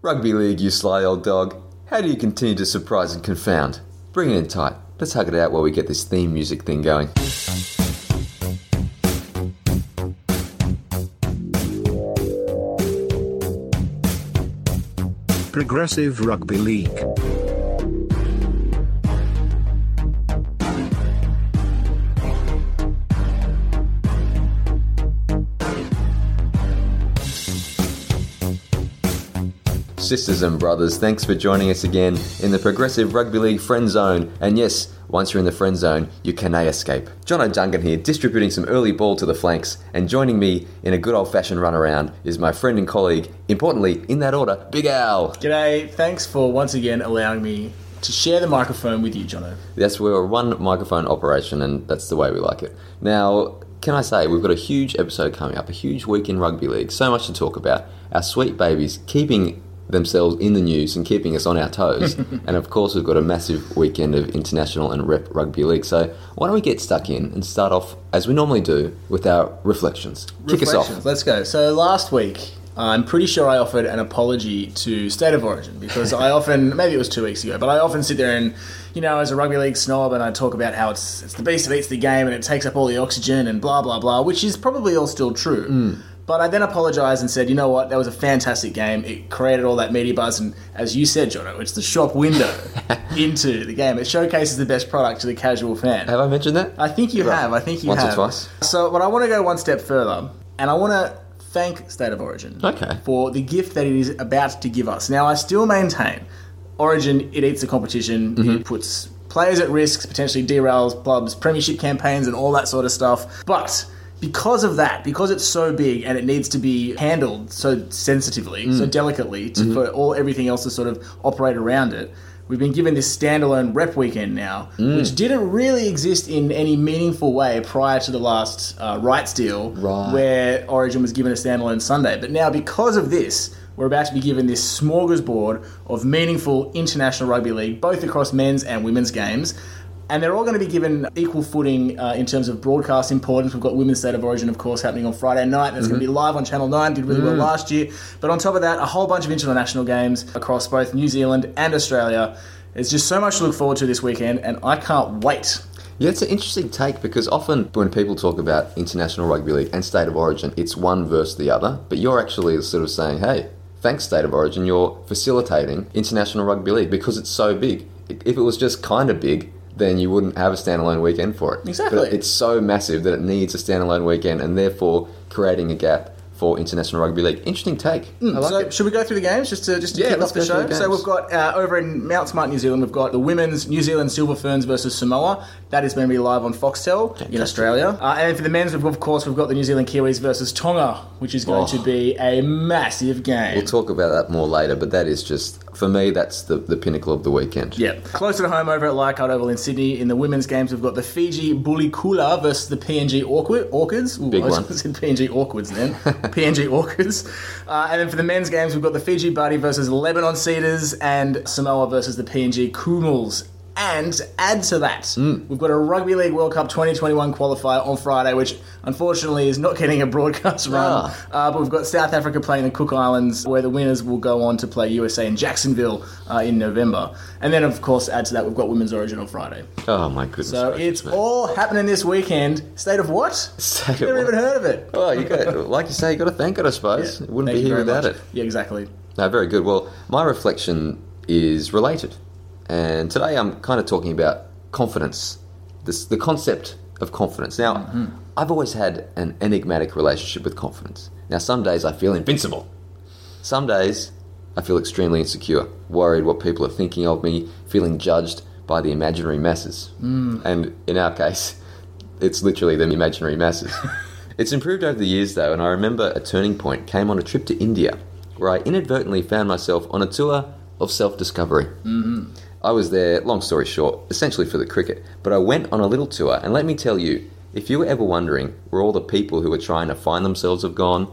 Rugby league, you sly old dog. How do you continue to surprise and confound? Bring it in tight. Let's hug it out while we get this theme music thing going. Progressive Rugby League. Sisters and brothers, thanks for joining us again in the Progressive Rugby League Friend Zone. And yes, once you're in the friend zone, you cannot escape. John O'Dungan here, distributing some early ball to the flanks, and joining me in a good old fashioned run around is my friend and colleague, importantly, in that order, Big Al. G'day, thanks for once again allowing me to share the microphone with you, Jono. Yes, we're a one microphone operation, and that's the way we like it. Now, can I say, we've got a huge episode coming up, a huge week in rugby league, so much to talk about. Our sweet babies keeping themselves in the news and keeping us on our toes. and of course, we've got a massive weekend of international and rep rugby league. So why don't we get stuck in and start off, as we normally do, with our reflections? Kick us off. Let's go. So last week, I'm pretty sure I offered an apology to State of Origin because I often, maybe it was two weeks ago, but I often sit there and, you know, as a rugby league snob, and I talk about how it's it's the beast that eats the game and it takes up all the oxygen and blah blah blah, which is probably all still true. Hmm. But I then apologised and said, you know what, that was a fantastic game. It created all that media buzz, and as you said, Jono, it's the shop window into the game. It showcases the best product to the casual fan. Have I mentioned that? I think you Right. have. I think you have. Once or twice. So, but I want to go one step further, and I want to thank State of Origin Okay. for the gift that it is about to give us. Now, I still maintain Origin it eats the competition. Mm-hmm. It puts players at risk, potentially derails clubs, premiership campaigns, and all that sort of stuff. But because of that, because it's so big and it needs to be handled so sensitively, Mm. so delicately, to, Mm-hmm. for all everything else to sort of operate around it, we've been given this standalone rep weekend now, Mm. which didn't really exist in any meaningful way prior to the last uh, rights deal, Right. where Origin was given a standalone Sunday. But now, because of this, we're about to be given this smorgasbord of meaningful international rugby league, both across men's and women's games. And they're all going to be given equal footing uh, in terms of broadcast importance. We've got Women's State of Origin, of course, happening on Friday night. That's going to be live on Channel 9, did really well last year. But on top of that, a whole bunch of international games across both New Zealand and Australia. There's just so much to look forward to this weekend, and I can't wait. Yeah, it's an interesting take because often when people talk about international rugby league and state of origin, it's one versus the other. But you're actually sort of saying, hey, thanks, state of origin, you're facilitating international rugby league because it's so big. If it was just kind of big, then you wouldn't have a standalone weekend for it. Exactly. But it's so massive that it needs a standalone weekend and therefore creating a gap for international rugby league. Interesting take. I like so it. should we go through the games just to just to Yeah, kick off the show? the so we've got uh, over in Mount Smart, New Zealand, we've got the women's New Zealand Silver Ferns versus Samoa. That is going to be live on Foxtel in Australia. Uh, and for the men's, we've, of course, we've got the New Zealand Kiwis versus Tonga, which is going Oh. to be a massive game. We'll talk about that more later, but that is just, for me, that's the, the pinnacle of the weekend. Yeah, closer to home over at Leichhardt Oval in Sydney. In the women's games, we've got the Fiji Bulikula versus the PNG Awkward Orchids. Ooh, Big I one. said PNG Awkwards then. PNG Orchids. Uh, and then for the men's games, we've got the Fiji Bati versus Lebanon Cedars and Samoa versus the PNG Kumuls. And add to that, Hmm. we've got a Rugby League World Cup 2021 qualifier on Friday, which unfortunately is not getting a broadcast run. Ah. Uh, but we've got South Africa playing the Cook Islands, where the winners will go on to play USA in Jacksonville uh, in November. And then, of course, add to that, we've got Women's Origin on Friday. Oh my goodness. So gracious, it's man. all happening this weekend. State of what? State of Never what? even heard of it. Oh, you got, like you say, you got to thank it, I suppose. It wouldn't Thank be here without much. it. Yeah, exactly. No, very good. Well, my reflection is related. And today I'm kind of talking about confidence, this, the concept of confidence. Now, Mm-hmm. I've always had an enigmatic relationship with confidence. Now, some days I feel invincible. Some days I feel extremely insecure, worried what people are thinking of me, feeling judged by the imaginary masses. Mm. And in our case, it's literally the imaginary masses. it's improved over the years though, and I remember a turning point came on a trip to India where I inadvertently found myself on a tour of self discovery. Mm-hmm. I was there, long story short, essentially for the cricket, but I went on a little tour, and let me tell you, if you were ever wondering where all the people who were trying to find themselves have gone,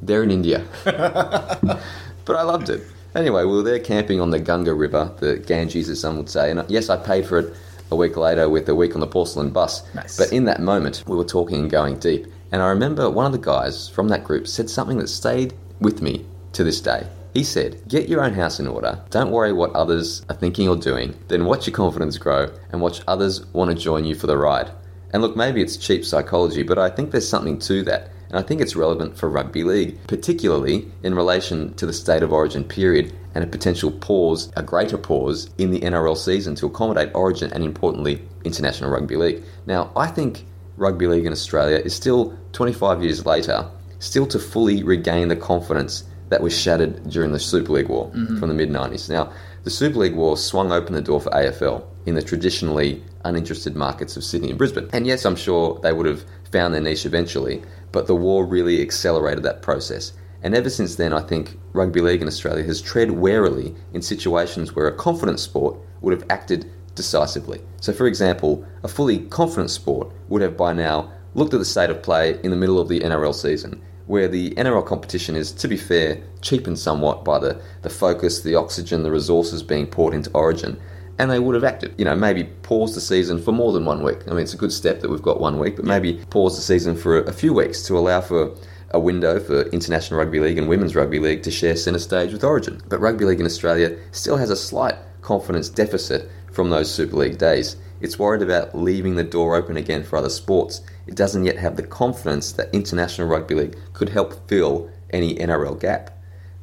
they're in India. but I loved it. Anyway, we were there camping on the Gunga River, the Ganges as some would say, and uh, yes, I paid for it a week later with a week on the porcelain bus. Nice. But in that moment, we were talking and going deep, and I remember one of the guys from that group said something that stayed with me to this day. He said, Get your own house in order, don't worry what others are thinking or doing, then watch your confidence grow and watch others want to join you for the ride. And look, maybe it's cheap psychology, but I think there's something to that. And I think it's relevant for rugby league, particularly in relation to the state of origin period and a potential pause, a greater pause in the NRL season to accommodate origin and importantly, international rugby league. Now, I think rugby league in Australia is still 25 years later, still to fully regain the confidence that was shattered during the Super League War mm-hmm. from the mid 90s. Now, the Super League War swung open the door for AFL in the traditionally uninterested markets of Sydney and Brisbane. And yes, I'm sure they would have found their niche eventually, but the war really accelerated that process. And ever since then, I think rugby league in Australia has tread warily in situations where a confident sport would have acted decisively. So, for example, a fully confident sport would have by now looked at the state of play in the middle of the NRL season, where the NRL competition is, to be fair, cheapened somewhat by the, the focus, the oxygen, the resources being poured into Origin. And they would have acted, you know, maybe pause the season for more than one week. I mean, it's a good step that we've got one week, but maybe pause the season for a, a few weeks to allow for a window for International Rugby League and Women's Rugby League to share centre stage with Origin. But Rugby League in Australia still has a slight confidence deficit from those Super League days. It's worried about leaving the door open again for other sports. It doesn't yet have the confidence that International Rugby League could help fill any NRL gap.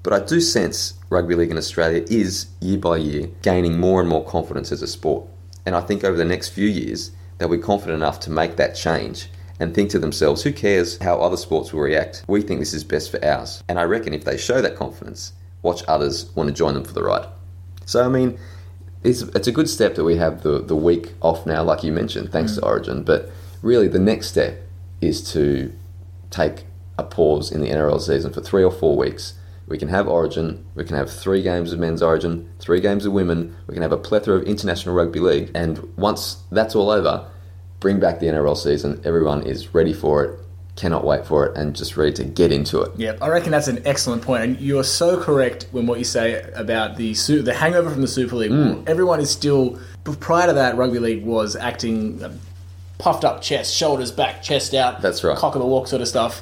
But I do sense rugby league in Australia is, year by year, gaining more and more confidence as a sport. And I think over the next few years, they'll be confident enough to make that change and think to themselves, who cares how other sports will react? We think this is best for ours. And I reckon if they show that confidence, watch others want to join them for the ride. So, I mean, it's, it's a good step that we have the, the week off now, like you mentioned, thanks mm. to Origin. But really, the next step is to take a pause in the NRL season for three or four weeks. We can have Origin, we can have three games of men's Origin, three games of women, we can have a plethora of international rugby league, and once that's all over, bring back the NRL season. Everyone is ready for it, cannot wait for it, and just ready to get into it. Yep, I reckon that's an excellent point, and you are so correct when what you say about the su- the hangover from the Super League. Hmm. Everyone is still prior to that, rugby league was acting puffed up chest, shoulders back, chest out. That's right. cock of the walk sort of stuff.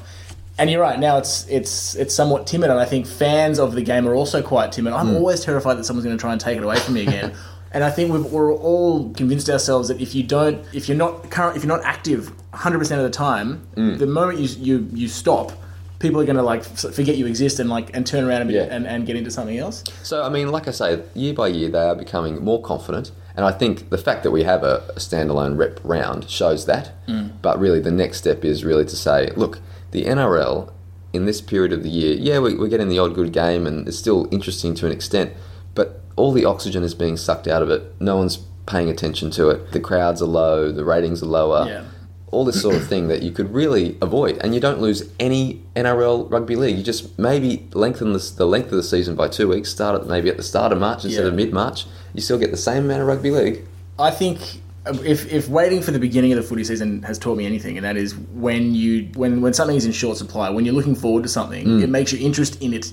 And you're right. Now it's it's it's somewhat timid, and I think fans of the game are also quite timid. I'm always terrified that someone's going to try and take it away from me again. And I think we've, we're all convinced ourselves that if you don't, if you're not current, if you're not active 100 percent of the time, Hmm. the moment you you you stop, people are going to like forget you exist and like and turn around and, Yeah. and, and get into something else. So, I mean, like I say, year by year, they are becoming more confident. And I think the fact that we have a, a standalone rep round shows that. Mm. But really, the next step is really to say, look, the NRL in this period of the year, yeah, we, we're getting the odd good game and it's still interesting to an extent, but all the oxygen is being sucked out of it. No one's paying attention to it. The crowds are low, the ratings are lower. Yeah. All this sort of thing that you could really avoid, and you don't lose any NRL rugby league. You just maybe lengthen the, the length of the season by two weeks. Start at maybe at the start of March instead Yeah. of mid March. You still get the same amount of rugby league. I think if, if waiting for the beginning of the footy season has taught me anything, and that is when you when when something is in short supply, when you're looking forward to something, it makes your interest in it,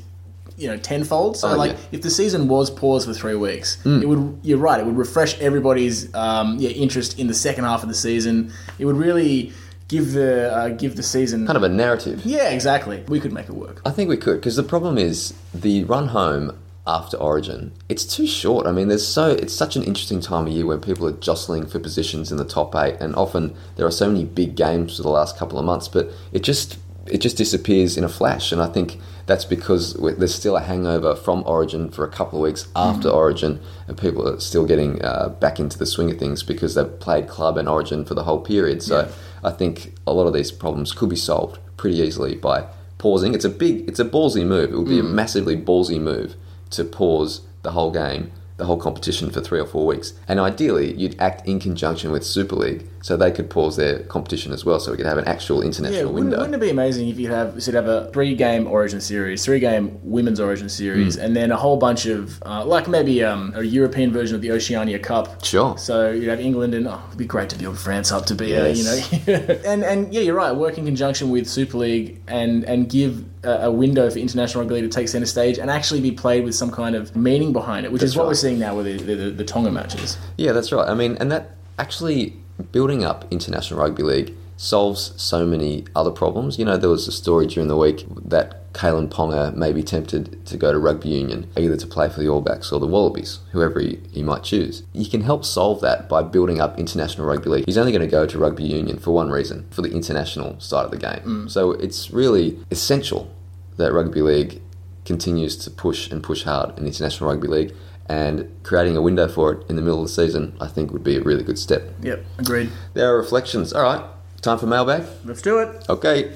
you know, tenfold. So Mm. Oh, like yeah. Mm. if the season was paused for three weeks, it would. You're right. It would refresh everybody's um, yeah interest in the second half of the season. It would really give the uh, give the season Kind of a narrative. yeah exactly. We could make it work. I think we could because the problem is the run home after Origin. It's too short. I mean, there's so it's such an interesting time of year when people are jostling for positions in the top eight, and often there are so many big games for the last couple of months, but it just it just disappears in a flash. And I think that's because there's still a hangover from Origin for a couple of weeks after Origin, and people are still getting uh, back into the swing of things because they've played club and Origin for the whole period. So I think a lot of these problems could be solved pretty easily by pausing. It's a big, it's a ballsy move. It would be a massively ballsy move to pause the whole game, the whole competition for three or four weeks. And ideally, you'd act in conjunction with Super League so they could pause their competition as well, so we could have an actual Yeah, international wouldn't, window. wouldn't it be amazing if you have should have a three game Origin series, three game Women's Origin series, Hmm. and then a whole bunch of uh, like maybe um, a European version of the Oceania Cup. Sure. So you'd have England and oh, it'd be great to build France up to be a, you know, and and yeah, you're right. Work in conjunction with Super League and and give a, a window for international rugby to take centre stage and actually be played with some kind of meaning behind it, which is That's what right. we're seeing now with the, the, the, the Tonga matches. Yeah, that's right. I mean, and that actually building up international rugby league solves so many other problems. You know, there was a story during the week that Kalyn Ponga may be tempted to go to rugby union, either to play for the All Blacks or the Wallabies, whoever he, he might choose. You can help solve that by building up international rugby league. He's only going to go to rugby union for one reason, for the international side of the game. Mm. So it's really essential that rugby league continues to push and push hard in international rugby league. And creating a window for it in the middle of the season, I think, would be a really good step. Yep, agreed. There are reflections. All right, time for mailbag. Let's do it. Okay.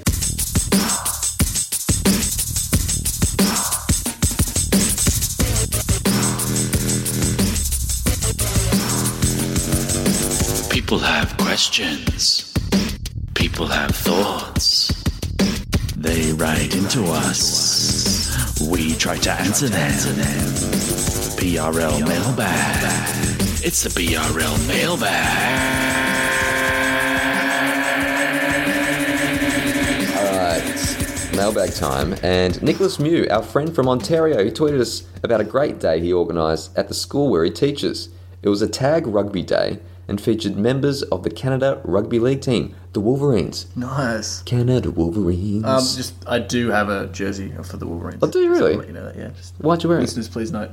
People have questions. People have thoughts. They write into us. We try to answer them. PRL mailbag. It's the BRL mailbag. Alright, mailbag time. And Nicholas Mew, our friend from Ontario, he tweeted us about a great day he organised at the school where he teaches. It was a tag rugby day and featured members of the Canada Rugby League team, the Wolverines. Nice. Canada Wolverines. Um, just I do have a jersey for the Wolverines. Oh, do you really? Just you know that, yeah. Just Why'd you wear it? listeners, please note.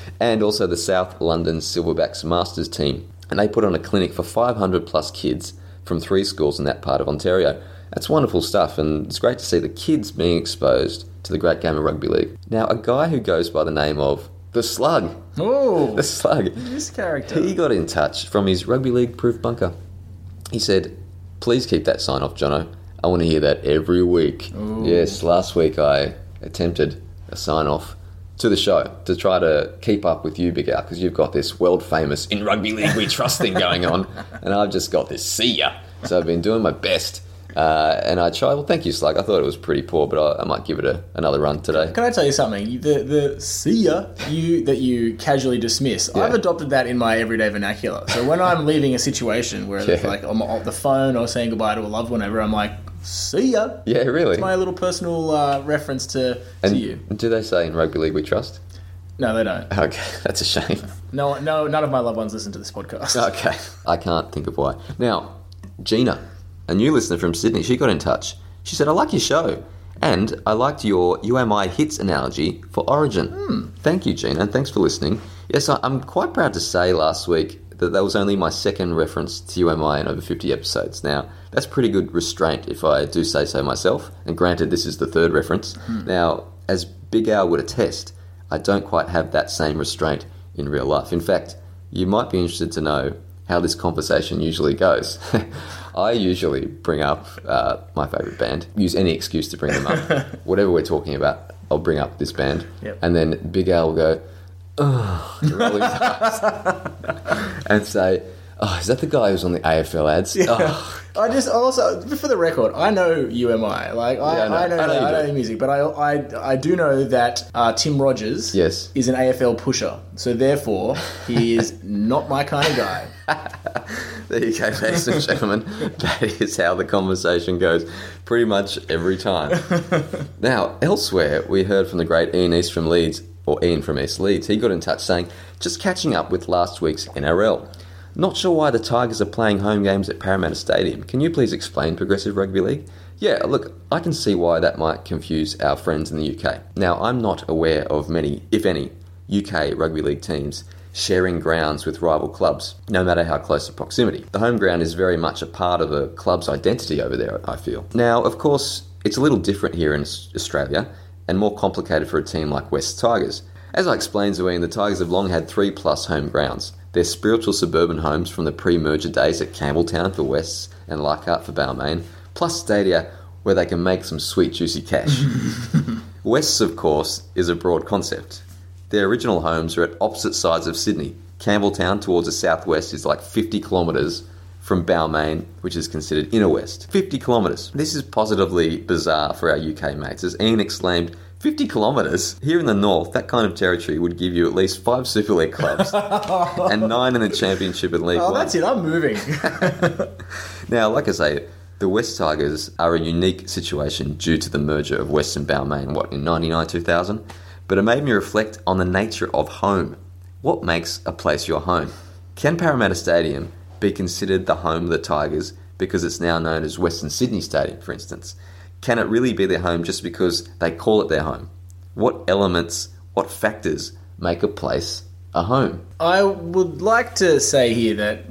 and also the South London Silverbacks Masters team. And they put on a clinic for 500 plus kids from three schools in that part of Ontario. That's wonderful stuff, and it's great to see the kids being exposed to the great game of rugby league. Now, a guy who goes by the name of the Slug, oh, the Slug, this character. he got in touch from his rugby league proof bunker. He said, Please keep that sign off, Jono. I want to hear that every week. Yes, last week I attempted a sign off to the show to try to keep up with you, Big Al, because you've got this world famous in rugby league we trust thing going on, and I've just got this see ya. So I've been doing my best. Uh, and I tried. Well, thank you, Slug. I thought it was pretty poor, but I, I might give it a, another run today. Can I tell you something? The the see ya you that you casually dismiss. Yeah. I've adopted that in my everyday vernacular. So when I'm leaving a situation where it's Yeah. like I'm on the phone or saying goodbye to a loved one, ever, I'm like, "See ya." Yeah, really. My little personal uh, reference to and to you. do they say in rugby league we trust? No, they don't. Okay, that's a shame. No, no, none of my loved ones listen to this podcast. Okay. I can't think of why. Now, Gina, a new listener from Sydney, she got in touch. She said, I like your show. And I liked your You Am I hits analogy for Origin. Hmm. Thank you, Gina, and thanks for listening. Yes, I'm quite proud to say last week that that was only my second reference to You Am I in over 50 episodes. Now, that's pretty good restraint if I do say so myself. And granted, this is the third reference. Hmm. Now, as Big Al would attest, I don't quite have that same restraint in real life. In fact, you might be interested to know how this conversation usually goes. I usually bring up uh, my favourite band, use any excuse to bring them up. Whatever we're talking about, I'll bring up this band. Yep. And then Big Al will go, oh, roll his eyes, and say, oh, is that the guy who's on the AFL ads? Oh, I just also, for the record, I know You Am I. Like I, Yeah, I know. I know, I know you I know music, but I, I, I do know that uh, Tim Rogers Yes. is an AFL pusher. So therefore, he is not my kind of guy. There you go, ladies and gentlemen. That is how the conversation goes pretty much every time. now, elsewhere, we heard from the great Ian East from Leeds, or Ian from East Leeds. He got in touch saying, just catching up with last week's NRL. Not sure why the Tigers are playing home games at Parramatta Stadium. Can you please explain Progressive Rugby League? Yeah, look, I can see why that might confuse our friends in the UK. Now, I'm not aware of many, if any, UK rugby league teams sharing grounds with rival clubs, no matter how close the proximity. The home ground is very much a part of a club's identity over there, I feel. Now, of course, it's a little different here in Australia and more complicated for a team like Wests Tigers. As I explained, Zoe, the Tigers have long had three plus home grounds. They're spiritual suburban homes from the pre merger days at Campbelltown for Wests and Leichhardt for Balmain, plus stadia where they can make some sweet, juicy cash. Wests, of course, is a broad concept. Their original homes are at opposite sides of Sydney. Campbelltown towards the southwest is like 50 kilometres from Balmain, which is considered inner west. 50 kilometres. This is positively bizarre for our UK mates. As Ian exclaimed, 50 kilometres? Here in the north, that kind of territory would give you at least five Super League clubs and nine in the Championship and League Oh, One. that's it. I'm moving. Now, like I say, the Wests Tigers are a unique situation due to the merger of West and Balmain, what, in 99 2000? But it made me reflect on the nature of home. What makes a place your home? Can Parramatta Stadium be considered the home of the Tigers because it's now known as Western Sydney Stadium, for instance? Can it really be their home just because they call it their home? What elements, what factors make a place a home? I would like to say here that,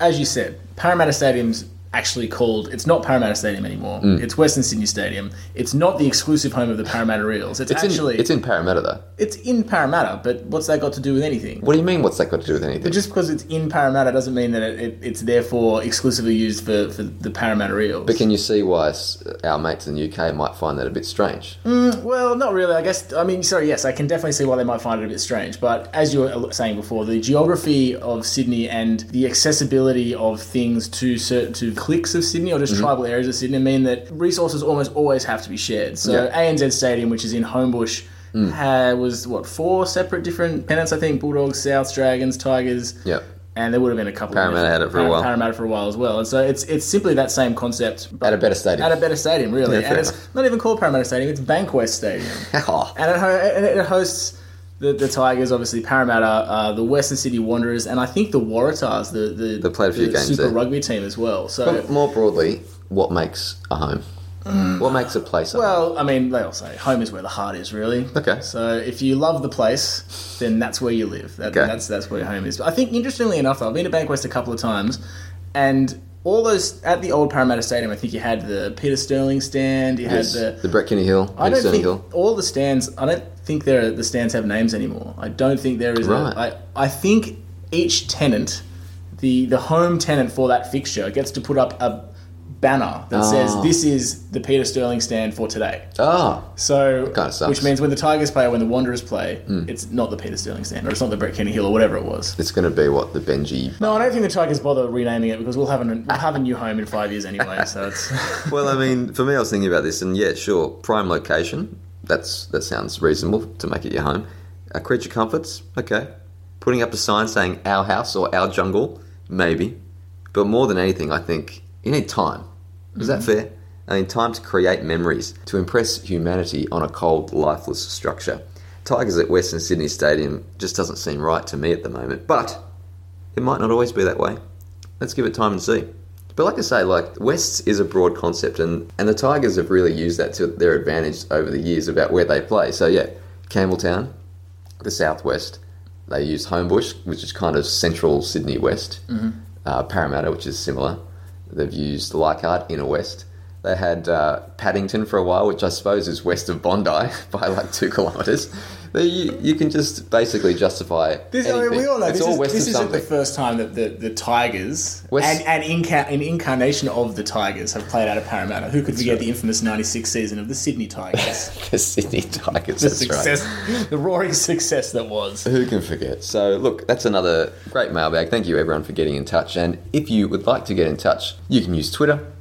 as you said, Parramatta Stadium's actually called. It's not Parramatta Stadium anymore. Mm. It's Western Sydney Stadium. It's not the exclusive home of the Parramatta Eels. It's, It's actually in, it's in Parramatta, though. it's in Parramatta. But what's that got to do with anything? What do you mean? What's that got to do with anything? But just because it's in Parramatta doesn't mean that it, it, it's therefore exclusively used for, for the Parramatta Eels. But can you see why our mates in the UK might find that a bit strange? Mm, well, not really. I guess. I mean, sorry. Yes, I can definitely see why they might find it a bit strange. But as you were saying before, the geography of Sydney and the accessibility of things to certain to cliques of Sydney or just mm-hmm. tribal areas of Sydney mean that resources almost always have to be shared. So Yeah. ANZ Stadium, which is in Homebush. Mm. ha- was what four separate different pennants? I think Bulldogs, Souths, Dragons, Tigers. Yep. And there would have been a couple. Parramatta of had it for a while. Parramatta for a while as well, and so it's it's simply that same concept, but At a better stadium. At a better stadium, really, Yeah, and it's enough. not even called Parramatta Stadium; it's Bankwest Stadium Oh, and it, ho- it hosts the, the Tigers, obviously Parramatta, uh, the Western Sydney Wanderers, and I think the Waratahs, the the, played a few games Super there. Rugby team as well. So, but more broadly, what makes a home? What makes a place a home? well, I mean, they all say home is where the heart is, really. Okay. So if you love the place, then that's where you live. That, Okay. That's that's where home is. I think interestingly enough, though, I've been to Bankwest a couple of times, and all those at the old Parramatta Stadium, I think you had the Peter Sterling stand, you Yes. had the the Brett Kenny Hill, I don't think Hill. all the stands. I don't think there the stands have names anymore. I don't think there is. Right. A, I I think each tenant, the the home tenant for that fixture, gets to put up a banner that says Oh. this is the Peter Sterling stand for today. Ah, So, kinda. Hmm. which means when the Tigers play or when the Wanderers play, it's not the Peter Sterling stand or it's not the Brett Kenny Hill or whatever it was. it's going to be what the Benji. No, I don't think the Tigers bother renaming it because we'll have, an, we'll have a new home in five years anyway. So it's Well, I mean, for me, I was thinking about this, and yeah, sure, prime location. That's that sounds reasonable to make it your home. A creature comforts, okay. Putting up a sign saying "our house" or "our jungle," maybe. But more than anything, I think you need time. Is that mm-hmm. fair? I mean, time to create memories, to impress humanity on a cold, lifeless structure. Tigers at Western Sydney Stadium just doesn't seem right to me at the moment, but it might not always be that way. Let's give it time and see. But like I say, like Wests is a broad concept, and and the Tigers have really used that to their advantage over the years about where they play. So yeah, Campbelltown, the southwest. They use Homebush, which is kind of central Sydney west. Uh, Parramatta, which is similar. They've used Leichhardt, inner west. They had uh, Paddington for a while, which I suppose is west of Bondi by like two kilometres. They- You, you can just basically justify This, I mean, we all know it's this, all is, this isn't something. the first time that the, the Tigers West- and, and inca- an incarnation of the Tigers have played out of Parramatta. Who could forget the infamous '96 season of the Sydney Tigers? the Sydney Tigers. the that's right. success, the roaring success that was. Who can forget? So, look, that's another great mailbag. Thank you, everyone, for getting in touch. And if you would like to get in touch, you can use Twitter,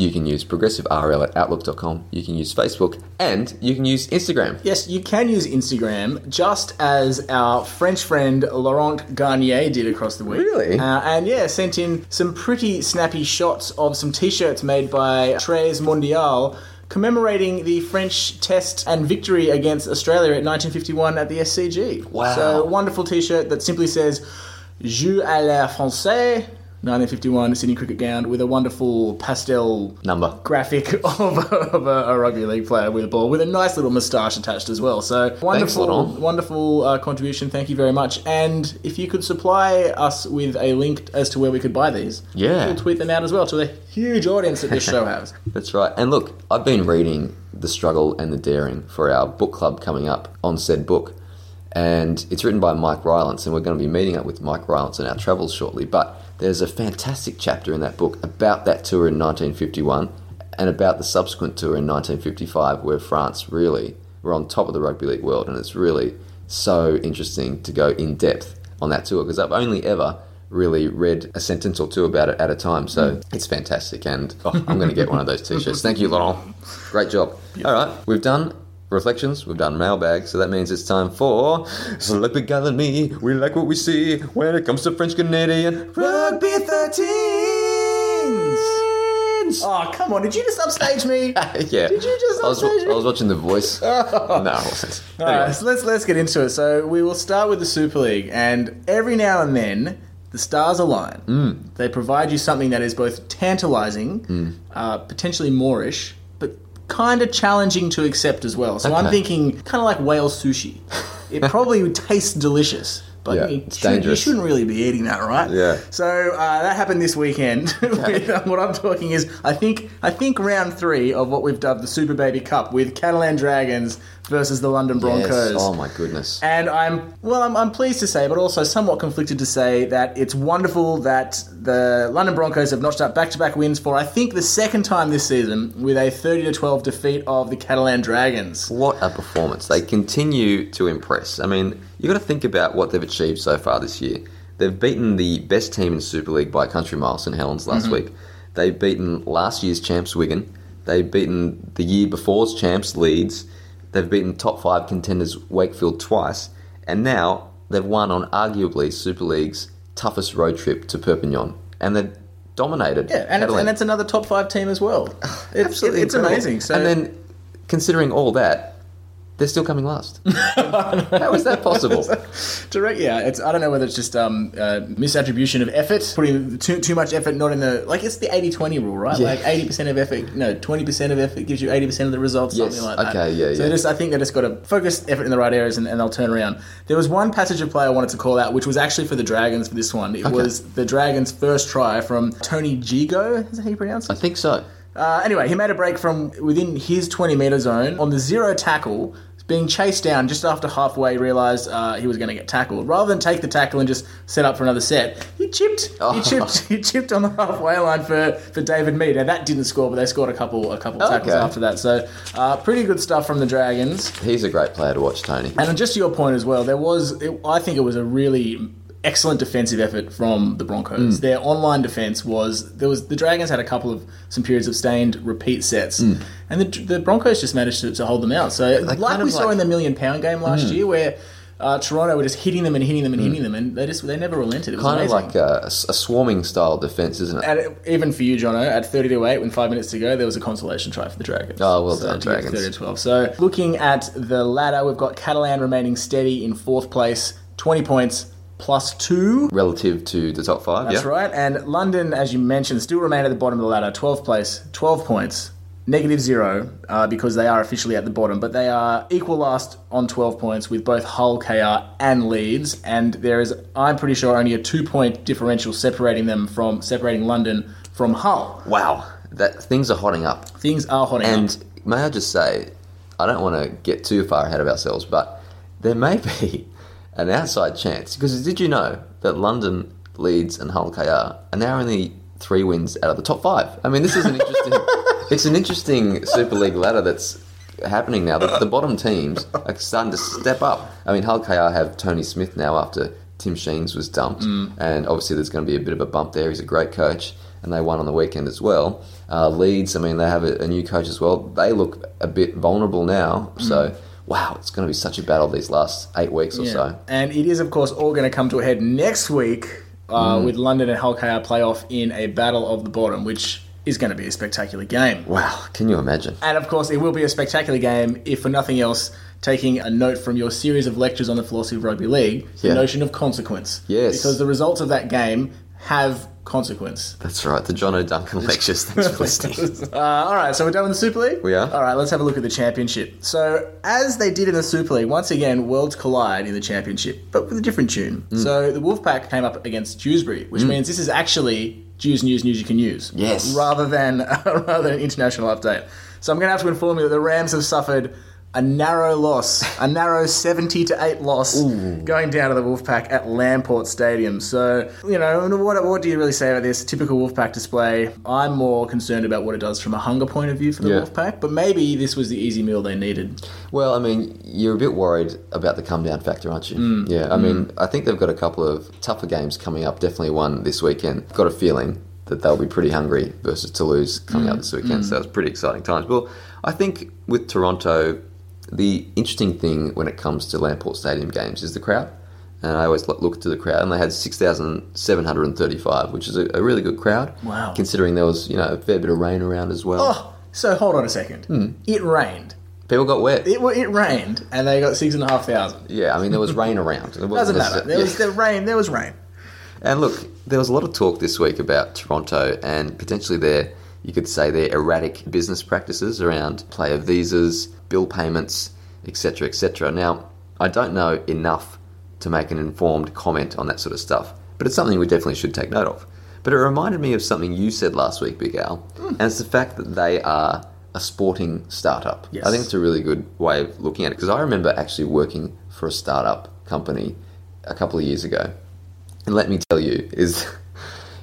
you can use progressiverl at outlook.com, you can use Facebook, and you can use Instagram. Yes, you can use Instagram just as our French friend Laurent Garnier did across the week. Really? Uh, and yeah, sent in some pretty snappy shots of some t shirts made by Tres Mondial commemorating the French test and victory against Australia at 1951 at the SCG. Wow. So, a wonderful t shirt that simply says Jeu à la Francais. 1951 Sydney Cricket Ground with a wonderful pastel Number. graphic of, a, of a, a rugby league player with a ball with a nice little moustache attached as well. So wonderful, Laurent. wonderful uh, contribution. Thank you very much. And if you could supply us with a link as to where we could buy these, Yeah. we'll tweet them out as well to the huge audience that this show has. That's right. And look, I've been reading The Struggle and the Daring for our book club coming up on said book. And it's written by Mike Rylance, and we're going to be meeting up with Mike Rylance on our travels shortly. But there's a fantastic chapter in that book about that tour in 1951 and about the subsequent tour in 1955, where France really were on top of the rugby league world. And it's really so interesting to go in depth on that tour because I've only ever really read a sentence or two about it at a time. So mm. it's fantastic, and oh, I'm going to get one of those t-shirts. Thank you, Laurent. Great job. All right, we've done reflections, we've done mailbag, so that means it's time for Select Gal and me. We like what we see when it comes to French Canadian rugby 13s. Oh, come on. Did you just upstage me? yeah. Did you just I was, upstage me? I was watching The Voice. no, I wasn't. All Anyway. right, so let's let's get into it. So we will start with the Super League, and every now and then the stars align. They provide you something that is both tantalizing, uh, potentially Moorish, but kind of challenging to accept as well. So I'm Okay. thinking kind of like whale sushi. It probably would taste delicious. But Yeah, you, it's shouldn't, you shouldn't really be eating that, right? Yeah. So uh, that happened this weekend. with, um, what I'm talking is, I think, I think round three of what we've dubbed the Super Baby Cup with Catalan Dragons versus the London Broncos. Yes. Oh my goodness. And I'm well, I'm, I'm pleased to say, but also somewhat conflicted to say that it's wonderful that the London Broncos have notched up back-to-back wins for I think the second time this season with a 30 to 12 defeat of the Catalan Dragons. What a performance. They continue to impress. I mean, you've got to think about what they've achieved so far this year. They've beaten the best team in Super League by country mile, St Helens, last mm-hmm. week. They've beaten last year's champs, Wigan. They've beaten the year before's champs, Leeds. They've beaten top five contenders, Wakefield, twice. And now they've won on arguably Super League's toughest road trip to Perpignan. And they've dominated. Yeah, and it's, and it's another top five team as well. It's, Absolutely it's incredible. amazing. So and then, considering all that, they're still coming last. How is that possible? Direct, yeah. It's I don't know whether it's just um, uh, misattribution of effort, putting too too much effort not in the like it's the 80-20 rule, right? Yeah. Like eighty percent of effort, no, twenty percent of effort gives you eighty percent of the results, Yes, something like that. okay, yeah, So yeah. just I think they just got to focus effort in the right areas and, and they'll turn around. There was one passage of play I wanted to call out, which was actually for the Dragons for this one. It was the Dragons' first try from Tony Gigot. Is that how you pronounce it? I think so. Uh, anyway, he made a break from within his 20 metre zone on the zero tackle, being chased down just after halfway, realised uh, he was going to get tackled. Rather than take the tackle and just set up for another set, he chipped. Oh. He chipped. He chipped on the halfway line for, for David Mead. Now that didn't score, but they scored a couple a couple tackles Okay. after that. So uh, pretty good stuff from the Dragons. He's a great player to watch, Tony. And just to your point as well, there was, it, I think it was a really excellent defensive effort from the. Broncos. Mm. Their online defense was there was the Dragons had a couple of some periods of stained repeat sets, mm. and the, the Broncos just managed to, to hold them out. So like kind we saw like- in the million pound game last mm. year, where. Uh, Toronto were just hitting them and hitting them and hitting them, and they just they never relented. It was Kind amazing. of like a, a swarming style defense, isn't it? Even for you, Jono, at 30 to 8, with five minutes to go, there was a consolation try for the Dragons. Oh, well so done, Dragons. 30 to 12. So, looking at the ladder, we've got Catalan remaining steady in fourth place, 20 points plus two. Relative to the top five, That's yeah. right. And London, as you mentioned, still remain at the bottom of the ladder, 12th place, 12 points. Negative zero uh, because they are officially at the bottom, but they are equal last on 12 points with both Hull, KR, and Leeds. And there is, I'm pretty sure, only a two point differential separating them from separating London from Hull. Wow, that things are hotting up. Things are hotting up. And may I just say, I don't want to get too far ahead of ourselves, but there may be an outside chance. Because did you know that London, Leeds, and Hull KR are now only three wins out of the top five? I mean, this is an interesting. it's an interesting Super League ladder that's happening now. The, the bottom teams are starting to step up. I mean, Hull KR have Tony Smith now after Tim Sheens was dumped, and obviously there's going to be a bit of a bump there. He's a great coach, and they won on the weekend as well. Uh, Leeds, I mean, they have a, a new coach as well. They look a bit vulnerable now, so wow, it's going to be such a battle these last eight weeks or Yeah. so. And it is, of course, all going to come to a head next week uh, Mm. with London and Hull KR playoff in a battle of the bottom, which is going to be a spectacular game. Wow, can you imagine? And of course, it will be a spectacular game if, for nothing else, taking a note from your series of lectures on the philosophy of rugby league, the Yeah. notion of consequence. Yes. Because the results of that game have consequence. That's right, the John O'Duncan lectures. Thanks for listening. Uh, all right, so we're done with the Super League? We are. All right, let's have a look at the Championship. So, as they did in the Super League, once again, worlds collide in the Championship, but with a different tune. Mm. So, the Wolfpack came up against Dewsbury, which means this is actually Dews News News you can use. Yes. Rather than, rather than an international update. So, I'm going to have to inform you that the Rams have suffered a narrow loss, a narrow 70 to 8 loss going down to the Wolfpack at Lamport Stadium. So, you know, what, what do you really say about this typical Wolfpack display? I'm more concerned about what it does from a hunger point of view for the Yeah. Wolfpack, but maybe this was the easy meal they needed. Well, I mean, you're a bit worried about the come down factor, aren't you? Mm. Yeah, I mean, I think they've got a couple of tougher games coming up. Definitely one this weekend. Got a feeling that they'll be pretty hungry versus Toulouse coming Mm. up this weekend. So it's pretty exciting times. Well, I think with Toronto, the interesting thing when it comes to Lamport Stadium games is the crowd. And I always look to the crowd, and they had 6,735, which is a, a really good crowd. Wow. Considering there was, you know, a fair bit of rain around as well. Oh, so hold on a second. Hmm. It rained. People got wet. It, it rained, and they got six and a half thousand. Yeah, I mean, there was rain around. It Doesn't matter. There was yeah. the rain. There was rain. And look, there was a lot of talk this week about Toronto and potentially their, you could say, their erratic business practices around player visas, bill payments, etc., etc. Now, I don't know enough to make an informed comment on that sort of stuff, but it's something we definitely should take note of. But it reminded me of something you said last week, Big Al, hmm. and it's the fact that they are a sporting startup. Yes. I think it's a really good way of looking at it because I remember actually working for a startup company a couple of years ago. And let me tell you, is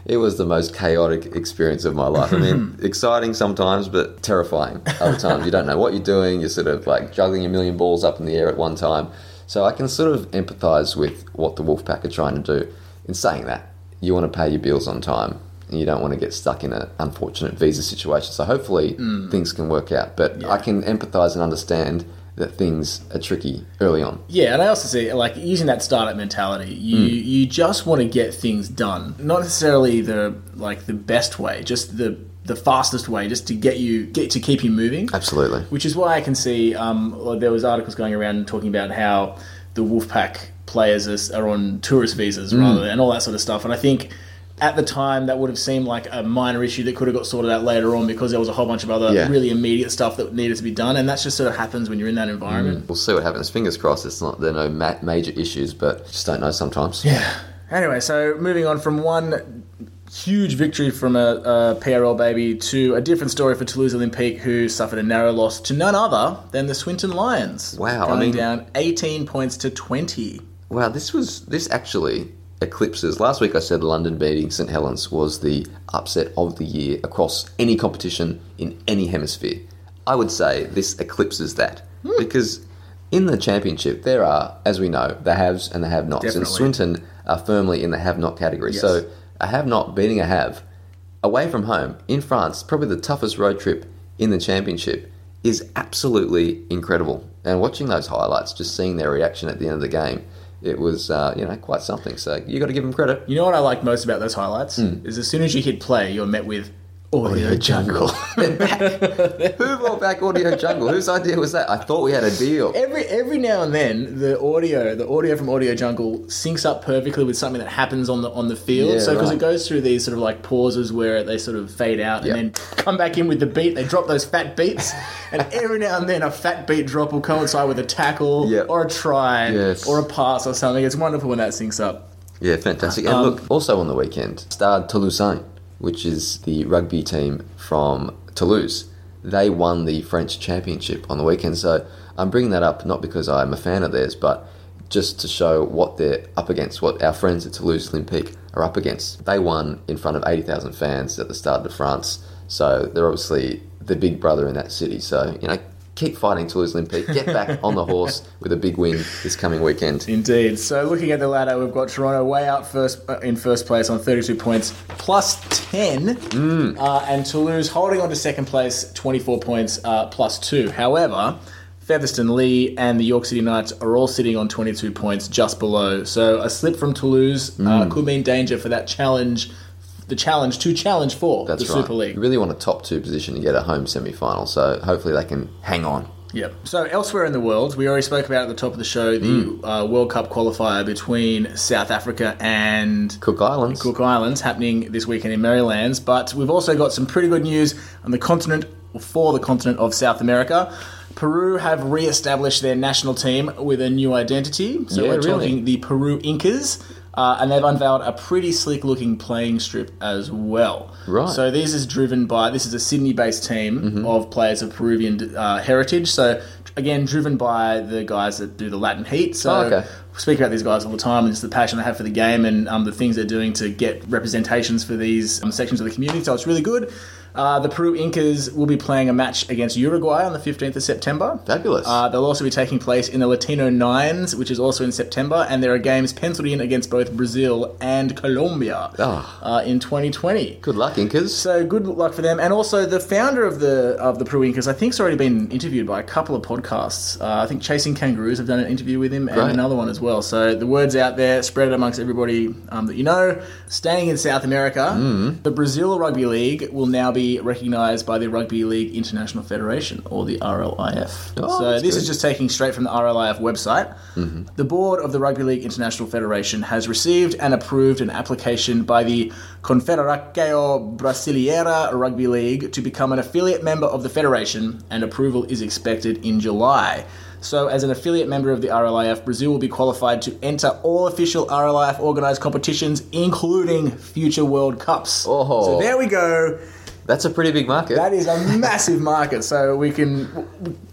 it was the most chaotic experience of my life. I mean, exciting sometimes, but terrifying other times. You don't know what you're doing. You're sort of like juggling a million balls up in the air at one time. So I can sort of empathise with what the Wolfpack are trying to do. In saying that, you want to pay your bills on time. And you don't want to get stuck in an unfortunate visa situation. So hopefully mm. things can work out. But I can empathise and understand that things are tricky early on. Yeah, and I also see like using that startup mentality. You you just want to get things done, not necessarily the like the best way, just the the fastest way, just to get you get to keep you moving. Absolutely. Which is why I can see um, there was articles going around talking about how the Wolfpack players are, are on tourist visas rather than and all that sort of stuff. And I think at the time that would have seemed like a minor issue that could have got sorted out later on because there was a whole bunch of other Yeah. really immediate stuff that needed to be done, and that just sort of happens when you're in that environment. Mm. We'll see what happens. Fingers crossed. It's not there are no ma- major issues, but just don't know sometimes. Yeah. Anyway, so moving on from one huge victory from a, a PRL baby to a different story for Toulouse Olympique, who suffered a narrow loss to none other than the Swinton Lions. Wow, I mean- down 18 points to 20. Wow, this was this actually eclipses. Last week I said London beating St Helens was the upset of the year across any competition in any hemisphere. I would say this eclipses that hmm. because in the championship there are, as we know, the haves and the have-nots, and Swinton are firmly in the have-not category. Yes. So a have-not beating a have away from home in France, probably the toughest road trip in the championship, is absolutely incredible. And watching those highlights, just seeing their reaction at the end of the game, it was uh, you know quite something. So you got to give them credit. You know what I like most about those highlights? Is as soon as you hit play, you're met with audio, Audio jungle. Who brought back Audio Jungle? Whose idea was that? I thought we had a deal. Every every now and then, the audio, the audio from Audio Jungle syncs up perfectly with something that happens on the on the field. Yeah, so because right. it goes through these sort of like pauses where they sort of fade out Yep. and then come back in with the beat. They drop those fat beats, and every now and then a fat beat drop will coincide with a tackle Yep. or a try Yes. or a pass or something. It's wonderful when that syncs up. Yeah, fantastic. And Um, look, also on the weekend, Stade Toulousain, which is the rugby team from Toulouse, they won the French Championship on the weekend. So I'm bringing that up not because I'm a fan of theirs, but just to show what they're up against, what our friends at Toulouse Olympique are up against. They won in front of 80,000 fans at the Stade de France. So they're obviously the big brother in that city. So, you know, keep fighting Toulouse Olympique. Get back on the horse with a big win this coming weekend. Indeed. So looking at the ladder, we've got Toronto way out first uh, in first place on 32 points, plus 10, uh, and Toulouse holding on to second place, 24 points, uh, plus two. However, Featherstone, Leigh, and the York City Knights are all sitting on 22 points, just below. So a slip from Toulouse uh, could mean danger for that challenge, the challenge to challenge for That's the right. Super League. You really want a top two position to get a home semi final, so hopefully they can hang on. Yep. So elsewhere in the world, we already spoke about at the top of the show the uh, World Cup qualifier between South Africa and Cook Islands. Cook Islands happening this weekend in Marylands. But we've also got some pretty good news on the continent, for the continent of South America. Peru have re-established their national team with a new identity. So Yeah, we're really? talking the Peru Incas. Uh, and they've unveiled a pretty slick looking playing strip as well. Right. So this is driven by this is a Sydney based team of players of Peruvian uh, heritage. So again, driven by the guys that do the Latin Heat. So Oh, okay. we speak about these guys all the time and just the passion they have for the game and um, the things they're doing to get representations for these um, sections of the community. So it's really good. Uh, the Peru Incas will be playing a match against Uruguay on the 15th of September. Fabulous. Uh, they'll also be taking place in the Latino Nines, which is also in September, and there are games penciled in against both Brazil and Colombia Ah. uh, in 2020. Good luck, Incas. So good luck for them, and also the founder of the of the Peru Incas, I think, has already been interviewed by a couple of podcasts. Uh, I think Chasing Kangaroos have done an interview with him, and Great. another one as well. So the word's out there, spread it amongst everybody um, that you know. Staying in South America, Mm. the Brazil Rugby League will now be recognised by the Rugby League International Federation, or the RLIF. Oh, so this good. is just taking straight from the RLIF website. Mm-hmm. The board of the Rugby League International Federation has received and approved an application by the Confederação Brasileira Rugby League to become an affiliate member of the federation, and approval is expected in July. So, as an affiliate member of the RLIF, Brazil will be qualified to enter all official RLIF organised competitions, including future World Cups. Oh. So there we go. That's a pretty big market. That is a massive market. So we can,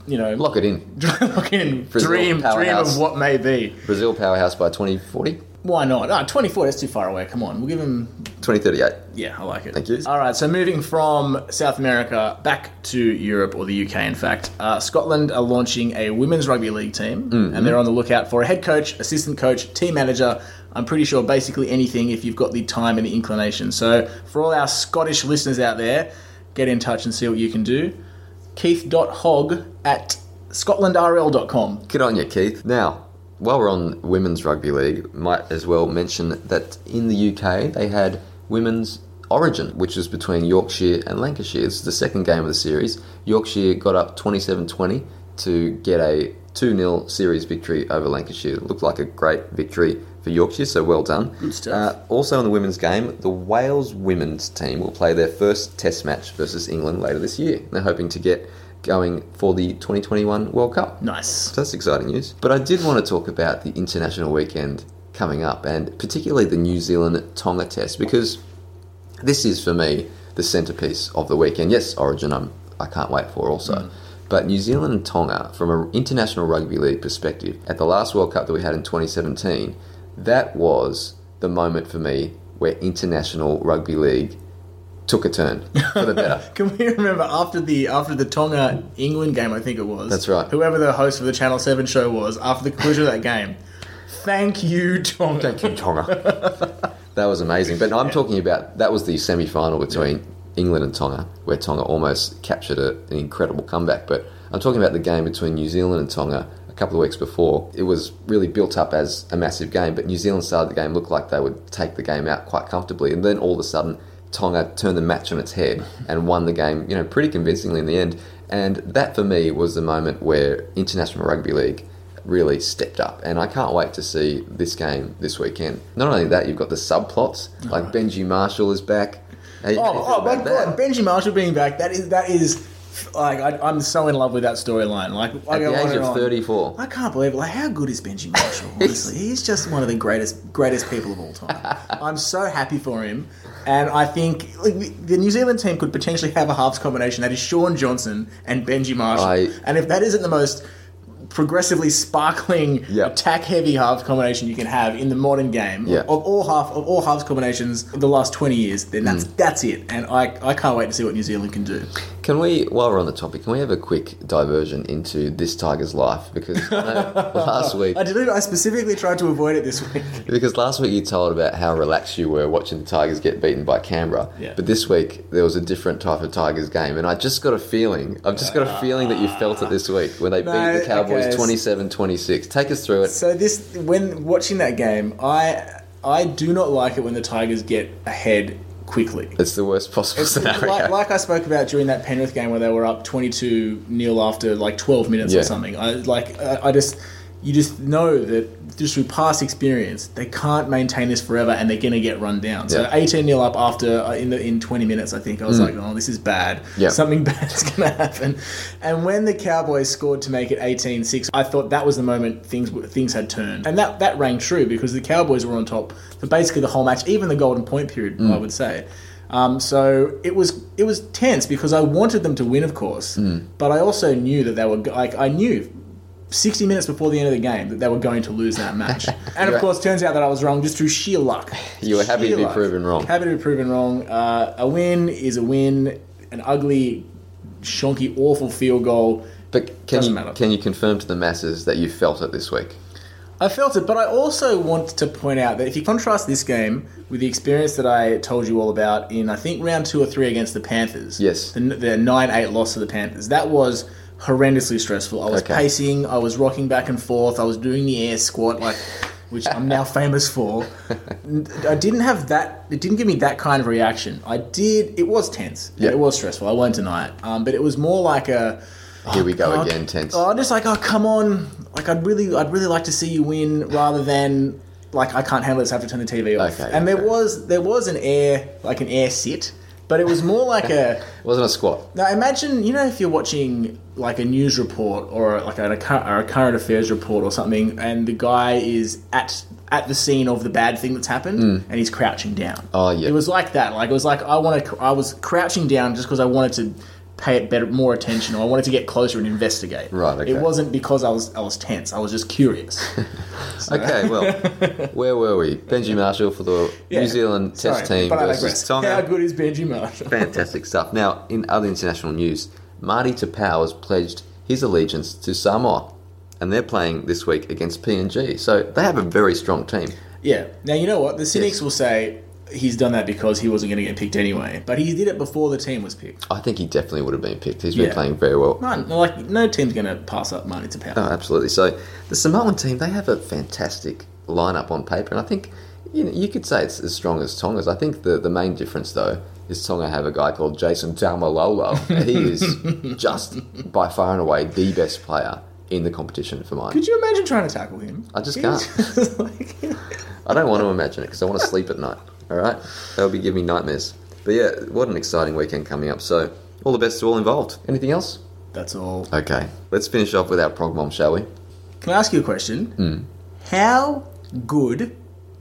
you know, Lock it in. look in, Brazil dream, dream of what may be. Brazil powerhouse by 2040, Why not? Oh, 24, that's too far away. Come on. We'll give him. 2038. Yeah, I like it. Thank you. All right, so moving from South America back to Europe, or the UK, in fact, uh, Scotland are launching a women's rugby league team, Mm-hmm. and they're on the lookout for a head coach, assistant coach, team manager. I'm pretty sure basically anything if you've got the time and the inclination. So, for all our Scottish listeners out there, get in touch and see what you can do. Keith.hog at scotlandrl.com. Good on you, Keith. Now, while we're on women's rugby league, might as well mention that in the UK they had women's Origin, which was between Yorkshire and Lancashire. It's the second game of the series. Yorkshire got up 27-20 to get a 2-0 series victory over Lancashire. It looked like a great victory for Yorkshire, so well done. Good stuff. Uh, also in the women's game, the Wales women's team will play their first test match versus England later this year. They're hoping to get going for the 2021 World Cup. Nice. So that's exciting news. But I did want to talk about the international weekend coming up, and particularly the New Zealand Tonga test, because this is for me the centerpiece of the weekend. Yes, Origin, I'm, I can't wait for also. But New Zealand and Tonga, from an international rugby league perspective, at the last World Cup that we had in 2017, that was the moment for me where international rugby league took a turn for the better. Can we remember after the after the Tonga England game? I think it was. That's right. Whoever the host for the Channel Seven show was after the conclusion of that game. Thank you, Tonga. Thank you, Tonga. that was amazing. But I'm talking about that was the semi final between England and Tonga, where Tonga almost captured a, an incredible comeback. But I'm talking about the game between New Zealand and Tonga couple of weeks before. It was really built up as a massive game, but New Zealand started the game, looked like they would take the game out quite comfortably. And then all of a sudden, Tonga turned the match on its head and won the game, you know, pretty convincingly in the end. And that for me was the moment where International Rugby League really stepped up, and I can't wait to see this game this weekend. Not only that, you've got the subplots like Benji Marshall is back. You- Oh, oh my god. Benji Marshall being back. That is that is like I, I'm so in love with that storyline. Like I At go the age of on. 34. I can't believe. Like how good is Benji Marshall? Honestly, he's just one of the greatest greatest people of all time. I'm so happy for him, and I think like, the- New Zealand team could potentially have a halves combination that is Shaun Johnson and Benji Marshall. I- and if that isn't the most progressively sparkling Yep. attack heavy halves combination you can have in the modern game Yeah. of all half of all halves combinations of the last 20 years then that's Mm. that's it and I, I can't wait to see what New Zealand can do Can we, while we're on the topic, can we have a quick diversion into this Tiger's life? Because last week, I did I specifically tried to avoid it this week because last week you told about how relaxed you were watching the Tigers get beaten by Canberra. Yeah. But this week there was a different type of Tigers game, and I just got a feeling. I've just got a feeling that you felt it this week when they No, beat the Cowboys okay. 27-26. Take us through it. so this when watching that game I I do not like it when the Tigers get ahead quickly It's the worst possible It's scenario. like, like I spoke about during that Penrith game where they were up 22 nil after like 12 minutes Yeah. or something. I like I, I just you just know that just through past experience they can't maintain this forever and they're going to get run down. So Yeah. 18 nil up after uh, in the in 20 minutes I think I was like oh this is bad. Mm. Yeah. Something bad is going to happen. And when the Cowboys scored to make it 18-6 I thought that was the moment things things had turned. And that that rang true because the Cowboys were on top for basically the whole match even the golden point period Mm. I would say. Um, so it was it was tense because I wanted them to win, of course, Mm. but I also knew that they were like I knew. 60 minutes before the end of the game that they were going to lose that match. And of course, turns out that I was wrong just through sheer luck. You were happy to be luck. proven wrong. Happy to be proven wrong. Uh, a win is a win. An ugly, shonky, awful field goal. But can Doesn't you matter. can you confirm to the masses that you felt it this week? I felt it, but I also want to point out that if you contrast this game with the experience that I told you all about in, I think, round two or three against the Panthers. Yes. The, the 9 8 loss to the Panthers. That was horrendously stressful. I was Okay. pacing, I was rocking back and forth, I was doing the air squat. Like, which I'm now famous for, n- I didn't have that. It didn't give me that kind of reaction. I did. It was tense. Yeah. It was stressful. I won't deny it. Um, but it was more like a. Here we go God. again, tense. Oh, just like, oh, come on! Like, I'd really, I'd really like to see you win, rather than like, I can't handle this. I have to turn the TV off. Okay, and there okay. was, there was an air, like an air sit, but it was more like a. It wasn't a squat. Now imagine, you know, if you're watching like a news report or like a, or a current affairs report or something, and the guy is at at the scene of the bad thing that's happened, hmm. and he's crouching down. Oh, yeah. It was like that. Like it was like I want to. I was crouching down just because I wanted to pay it better, more attention, or I wanted to get closer and investigate. Right, okay. It wasn't because I was I was tense. I was just curious. Okay, well, where were we? Benji Marshall for the Yeah. New Zealand Test team versus. Tonga. How good is Benji Marshall? Fantastic stuff. Now, in other international news, Marty Taupau has pledged his allegiance to Samoa, and they're playing this week against PNG. So they have a very strong team. Yeah. Now you know what the cynics Yes. will say. He's done that because he wasn't going to get picked anyway, but he did it before the team was picked. I think he definitely would have been picked. He's been Yeah. playing very well. No, like no team's going to pass up Marty to Oh, power. absolutely. So the Samoan team, they have a fantastic lineup on paper, and I think you know you could say it's as strong as Tonga's. I think the the main difference though is Tonga have a guy called Jason Taumalolo. he is just by far and away the best player in the competition for mine. Could you imagine trying to tackle him? I just like- I don't want to imagine it because I want to sleep at night. All right, that would be giving me nightmares. But yeah, what an exciting weekend coming up. So all the best to all involved. Anything else? That's all. Okay, let's finish off with our prog mom, shall we? Can I ask you a question? Hmm. How good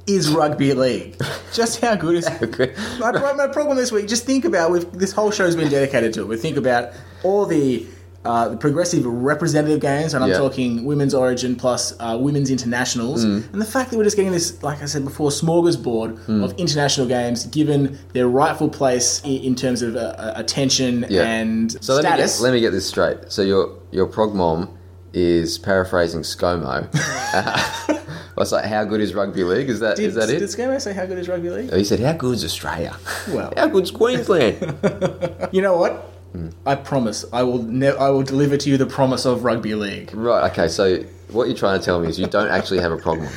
is rugby league? Just how good is it? My, my problem this week, just think about we've, this whole show's been dedicated to it. We think about all the, uh, the progressive representative games, and I'm Yeah. talking women's origin plus uh, women's internationals, Mm. and the fact that we're just getting this, like I said before, smorgasbord Mm. of international games given their rightful place in, in terms of uh, uh, attention Yeah. and So let me, status. get, let me get this straight. So your your prog mom is paraphrasing ScoMo. What's like? How good is rugby league? Is that is did, that it? did it? ScoMo say how good is rugby league? Oh, he said, "How good's Australia? Well. how good's Queensland?" You know what? I promise I will. Ne- I will deliver to you the promise of rugby league. right. Okay. So what you're trying to tell me is you don't actually have a prog mom.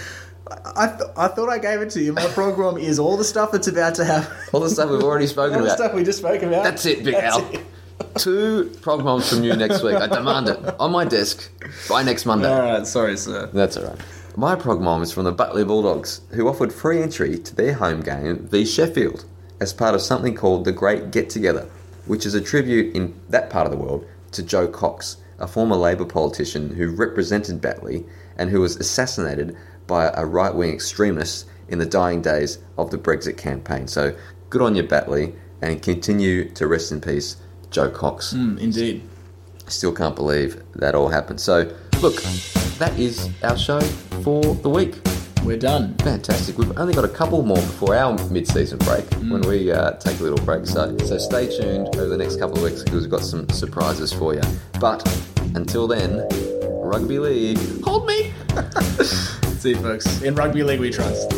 I, th- I thought I gave it to you. My program is all the stuff that's about to happen. All the stuff we've already spoken All the about. stuff we just spoke about. That's it, Big That's Al. it. Two prog moms from you next week. I demand it on my desk by next Monday. All right, sorry, sir. That's all right. My prog mom is from the Batley Bulldogs, who offered free entry to their home game v Sheffield as part of something called the Great Get Together, which is a tribute in that part of the world to Jo Cox, a former Labour politician who represented Batley and who was assassinated by a right wing extremist in the dying days of the Brexit campaign. So good on you, Batley, and continue to rest in peace, Jo Cox. Mm, indeed. Still can't believe that all happened. So, look, that is our show for the week. We're done. Fantastic. We've only got a couple more before our mid-season break when we uh, take a little break. So, so stay tuned over the next couple of weeks because we've got some surprises for you. But until then, rugby league, hold me. See you, folks. In rugby league, we trust.